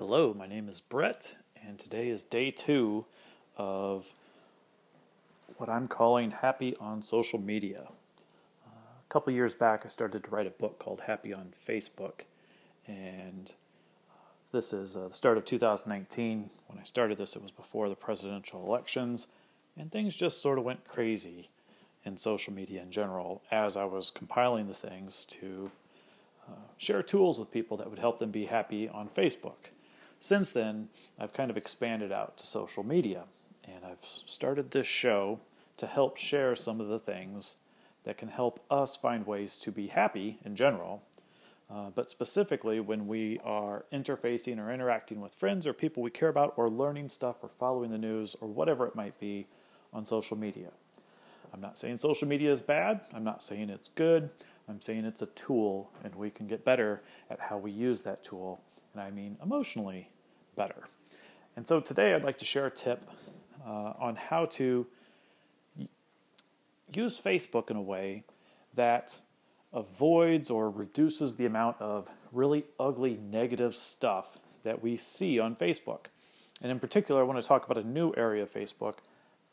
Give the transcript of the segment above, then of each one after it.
Hello, my name is Brett, and today is day two of what I'm calling Happy on Social Media. Uh, a couple years back, I started to write a book called Happy on Facebook, and uh, this is uh, the start of 2019. When I started this, it was before the presidential elections, and things just sort of went crazy in social media in general as I was compiling the things to uh, share tools with people that would help them be happy on Facebook. Since then, I've kind of expanded out to social media, and I've started this show to help share some of the things that can help us find ways to be happy in general, uh, but specifically when we are interfacing or interacting with friends or people we care about, or learning stuff, or following the news, or whatever it might be on social media. I'm not saying social media is bad, I'm not saying it's good, I'm saying it's a tool, and we can get better at how we use that tool and I mean emotionally better. And so today I'd like to share a tip uh, on how to use Facebook in a way that avoids or reduces the amount of really ugly negative stuff that we see on Facebook. And in particular, I want to talk about a new area of Facebook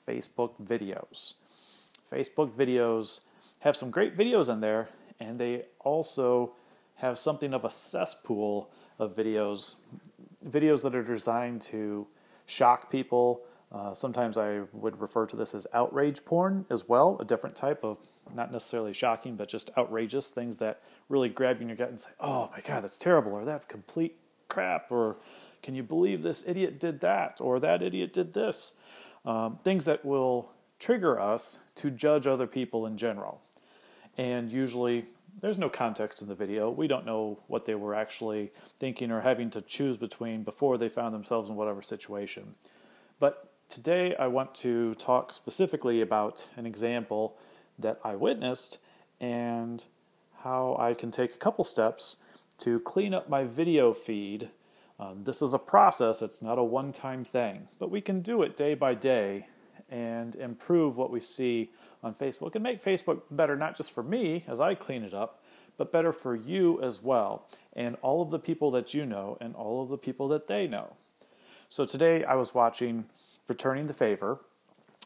Facebook videos. Facebook videos have some great videos in there, and they also have something of a cesspool of videos, videos that are designed to shock people. Uh, sometimes I would refer to this as outrage porn as well, a different type of not necessarily shocking, but just outrageous things that really grab you in your gut and say, "Oh my God, that's terrible," or "That's complete crap," or "Can you believe this idiot did that?" or "That idiot did this." Um, things that will trigger us to judge other people in general. And usually there's no context in the video. We don't know what they were actually thinking or having to choose between before they found themselves in whatever situation. But today I want to talk specifically about an example that I witnessed and how I can take a couple steps to clean up my video feed. Um, this is a process, it's not a one time thing, but we can do it day by day and improve what we see on Facebook and make Facebook better, not just for me as I clean it up, but better for you as well, and all of the people that you know, and all of the people that they know. So today I was watching Returning the Favor.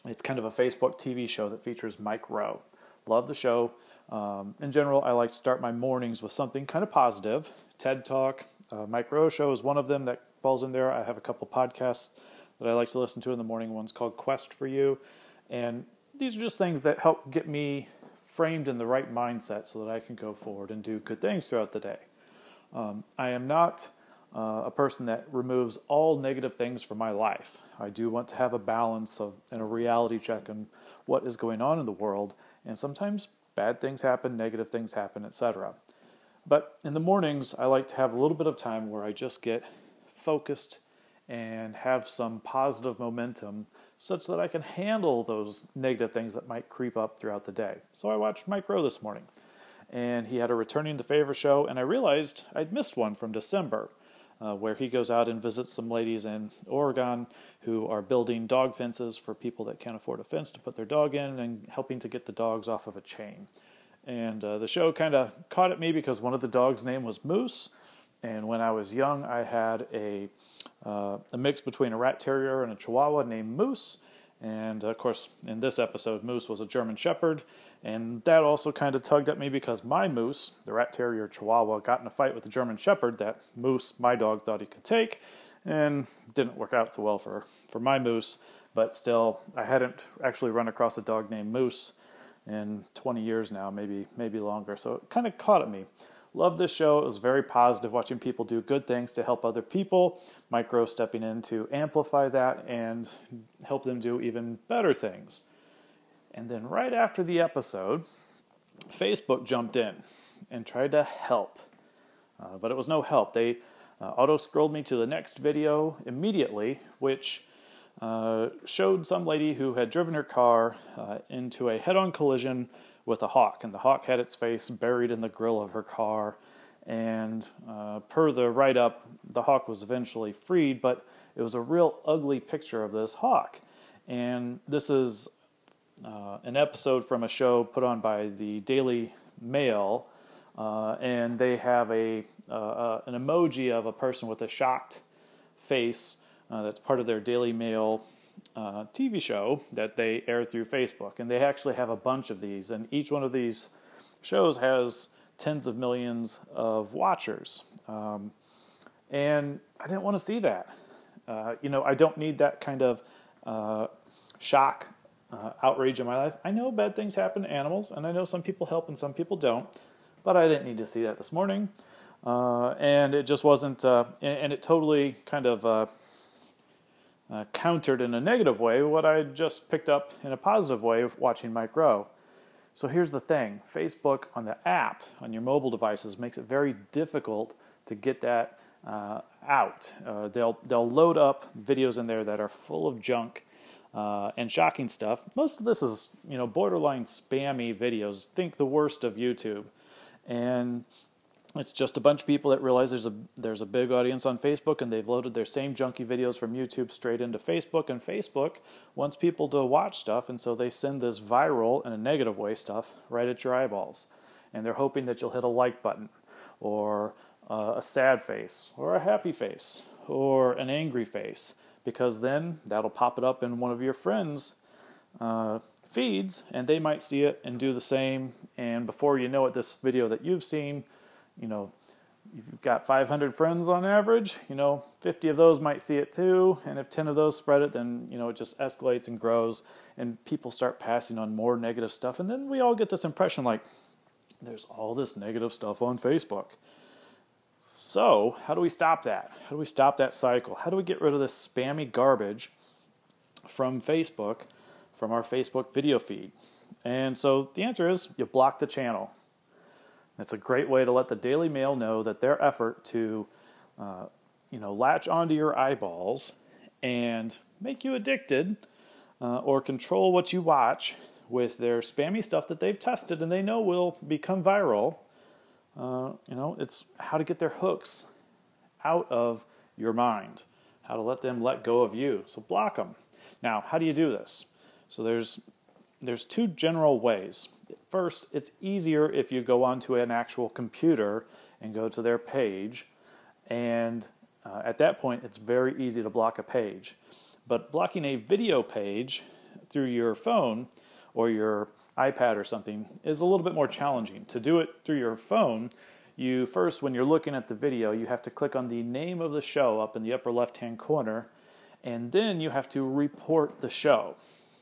It's kind of a Facebook TV show that features Mike Rowe. Love the show. Um, in general, I like to start my mornings with something kind of positive. TED Talk, uh, Mike Rowe show is one of them that falls in there. I have a couple podcasts that I like to listen to in the morning. One's called Quest for You, and these are just things that help get me framed in the right mindset so that I can go forward and do good things throughout the day. Um, I am not uh, a person that removes all negative things from my life. I do want to have a balance of and a reality check on what is going on in the world, and sometimes bad things happen, negative things happen, etc. But in the mornings, I like to have a little bit of time where I just get focused and have some positive momentum such that I can handle those negative things that might creep up throughout the day. So I watched Mike Rowe this morning, and he had a Returning the Favor show, and I realized I'd missed one from December. Uh, where he goes out and visits some ladies in Oregon who are building dog fences for people that can't afford a fence to put their dog in and helping to get the dogs off of a chain. And uh, the show kind of caught at me because one of the dogs' name was Moose. And when I was young, I had a uh, a mix between a rat terrier and a chihuahua named Moose. And of course, in this episode, Moose was a German Shepherd. And that also kind of tugged at me because my Moose, the rat terrier chihuahua, got in a fight with the German Shepherd that Moose, my dog, thought he could take. And didn't work out so well for, for my Moose. But still, I hadn't actually run across a dog named Moose in 20 years now, maybe maybe longer. So it kind of caught at me. Love this show. It was very positive watching people do good things to help other people. Mike Rowe stepping in to amplify that and help them do even better things. And then right after the episode, Facebook jumped in and tried to help. Uh, but it was no help. They uh, auto scrolled me to the next video immediately, which uh, showed some lady who had driven her car uh, into a head on collision with a hawk, and the hawk had its face buried in the grill of her car. And uh, per the write up, the hawk was eventually freed, but it was a real ugly picture of this hawk. And this is uh, an episode from a show put on by the Daily Mail, uh, and they have a uh, uh, an emoji of a person with a shocked Face, uh, that's part of their Daily Mail uh, TV show that they air through Facebook. And they actually have a bunch of these, and each one of these shows has tens of millions of watchers. Um, and I didn't want to see that. Uh, you know, I don't need that kind of uh, shock, uh, outrage in my life. I know bad things happen to animals, and I know some people help and some people don't, but I didn't need to see that this morning. Uh, and it just wasn't, uh, and, and, it totally kind of uh, countered in a negative way what I just picked up in a positive way of watching Mike Rowe. So here's the thing Facebook on the app on your mobile devices makes it very difficult to get that uh, out. Uh, they'll they'll load up videos in there that are full of junk uh, and shocking stuff. Most of this is you know borderline spammy videos. Think the worst of YouTube, and it's just a bunch of people that realize there's a there's a big audience on Facebook and they've loaded their same junky videos from YouTube straight into Facebook and Facebook wants people to watch stuff and so they send this viral in a negative way stuff right at your eyeballs and they're hoping that you'll hit a like button or uh, a sad face or a happy face or an angry face because then that'll pop it up in one of your friends' uh, feeds and they might see it and do the same. And before you know it, this video that you've seen, you know, if you've got 500 friends on average, you know, 50 of those might see it too. And if 10 of those spread it, then, you know, it just escalates and grows and people start passing on more negative stuff. And then we all get this impression like, there's all this negative stuff on Facebook. So, how do we stop that? How do we stop that cycle? How do we get rid of this spammy garbage from Facebook, from our Facebook video feed? And so the answer is you block the channel. That's a great way to let the Daily Mail know that their effort to, uh, you know, latch onto your eyeballs and make you addicted uh, or control what you watch with their spammy stuff that they've tested and they know will become viral uh, you know, it's how to get their hooks out of your mind, how to let them let go of you. So block them. Now, how do you do this? So there's there's two general ways. First, it's easier if you go onto an actual computer and go to their page, and uh, at that point, it's very easy to block a page. But blocking a video page through your phone or your iPad or something is a little bit more challenging. To do it through your phone, you first, when you're looking at the video, you have to click on the name of the show up in the upper left hand corner, and then you have to report the show.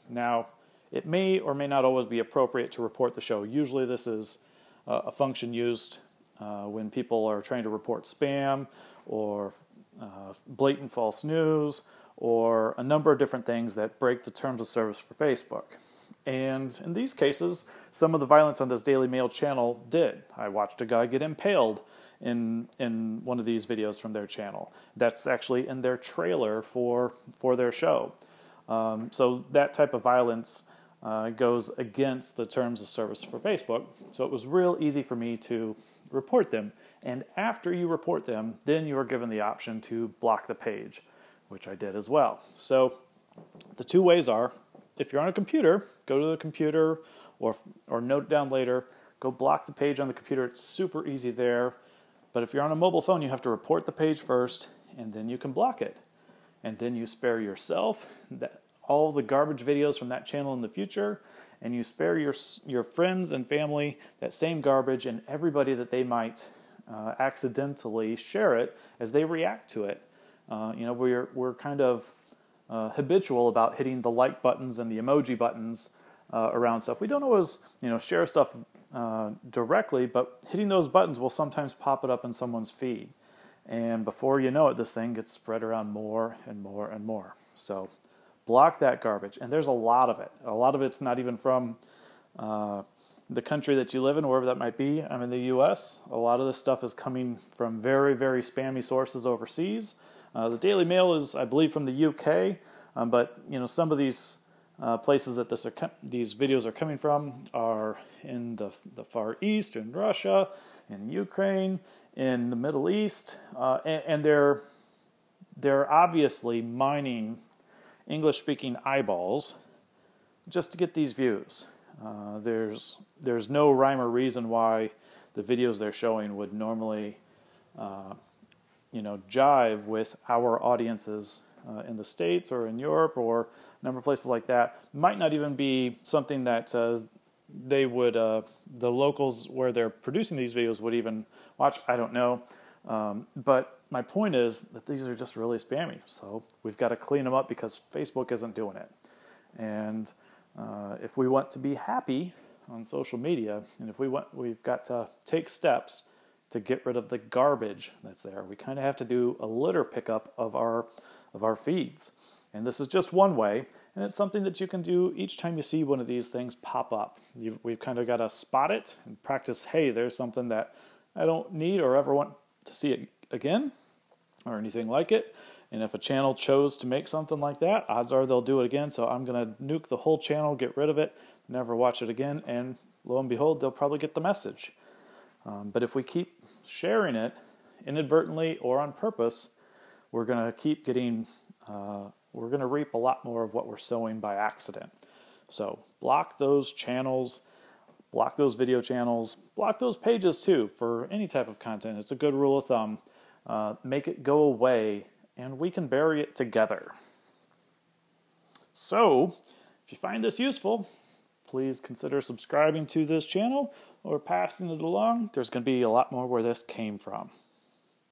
Now, it may or may not always be appropriate to report the show. Usually, this is uh, a function used uh, when people are trying to report spam or uh, blatant false news or a number of different things that break the terms of service for Facebook. And in these cases, some of the violence on this Daily Mail channel did. I watched a guy get impaled in in one of these videos from their channel. That's actually in their trailer for for their show. Um, so that type of violence uh, goes against the terms of service for Facebook. So it was real easy for me to report them. And after you report them, then you are given the option to block the page, which I did as well. So the two ways are if you're on a computer, go to the computer or, or note down later. Go block the page on the computer. It's super easy there. But if you're on a mobile phone, you have to report the page first, and then you can block it. And then you spare yourself that, all the garbage videos from that channel in the future, and you spare your, your friends and family that same garbage and everybody that they might uh, accidentally share it as they react to it. Uh, you know, we're, we're kind of uh, habitual about hitting the like buttons and the emoji buttons uh, around stuff. We don't always, you know, share stuff uh, directly, but hitting those buttons will sometimes pop it up in someone's feed. And before you know it, this thing gets spread around more and more and more. So block that garbage. And there's a lot of it. A lot of it's not even from uh, the country that you live in, wherever that might be. I'm in the U.S. A lot of this stuff is coming from very, very spammy sources overseas. Uh, the Daily Mail is, I believe, from the UK, um, but you know some of these uh, places that this com- these videos are coming from are in the the Far East, in Russia, in Ukraine, in the Middle East, uh, and, and they're they're obviously mining English-speaking eyeballs just to get these views. Uh, there's there's no rhyme or reason why the videos they're showing would normally uh, you know, jive with our audiences uh, in the States or in Europe or a number of places like that. Might not even be something that uh, they would, uh, the locals where they're producing these videos would even watch. I don't know. Um, but my point is that these are just really spammy. So we've got to clean them up because Facebook isn't doing it. And uh, if we want to be happy on social media, and if we want, we've got to take steps to get rid of the garbage that's there. We kind of have to do a litter pickup of our of our feeds. And this is just one way, and it's something that you can do each time you see one of these things pop up. You've, we've kind of got to spot it and practice. Hey, there's something that I don't need or ever want to see it again, or anything like it. And if a channel chose to make something like that, odds are they'll do it again. So I'm going to nuke the whole channel, get rid of it, never watch it again, and lo and behold, they'll probably get the message. Um, but if we keep sharing it inadvertently or on purpose, we're going to keep getting, uh, we're going to reap a lot more of what we're sowing by accident. So block those channels, block those video channels, block those pages too for any type of content. It's a good rule of thumb. Uh, make it go away and we can bury it together. So, if you find this useful, please consider subscribing to this channel or passing it along. There's going to be a lot more where this came from.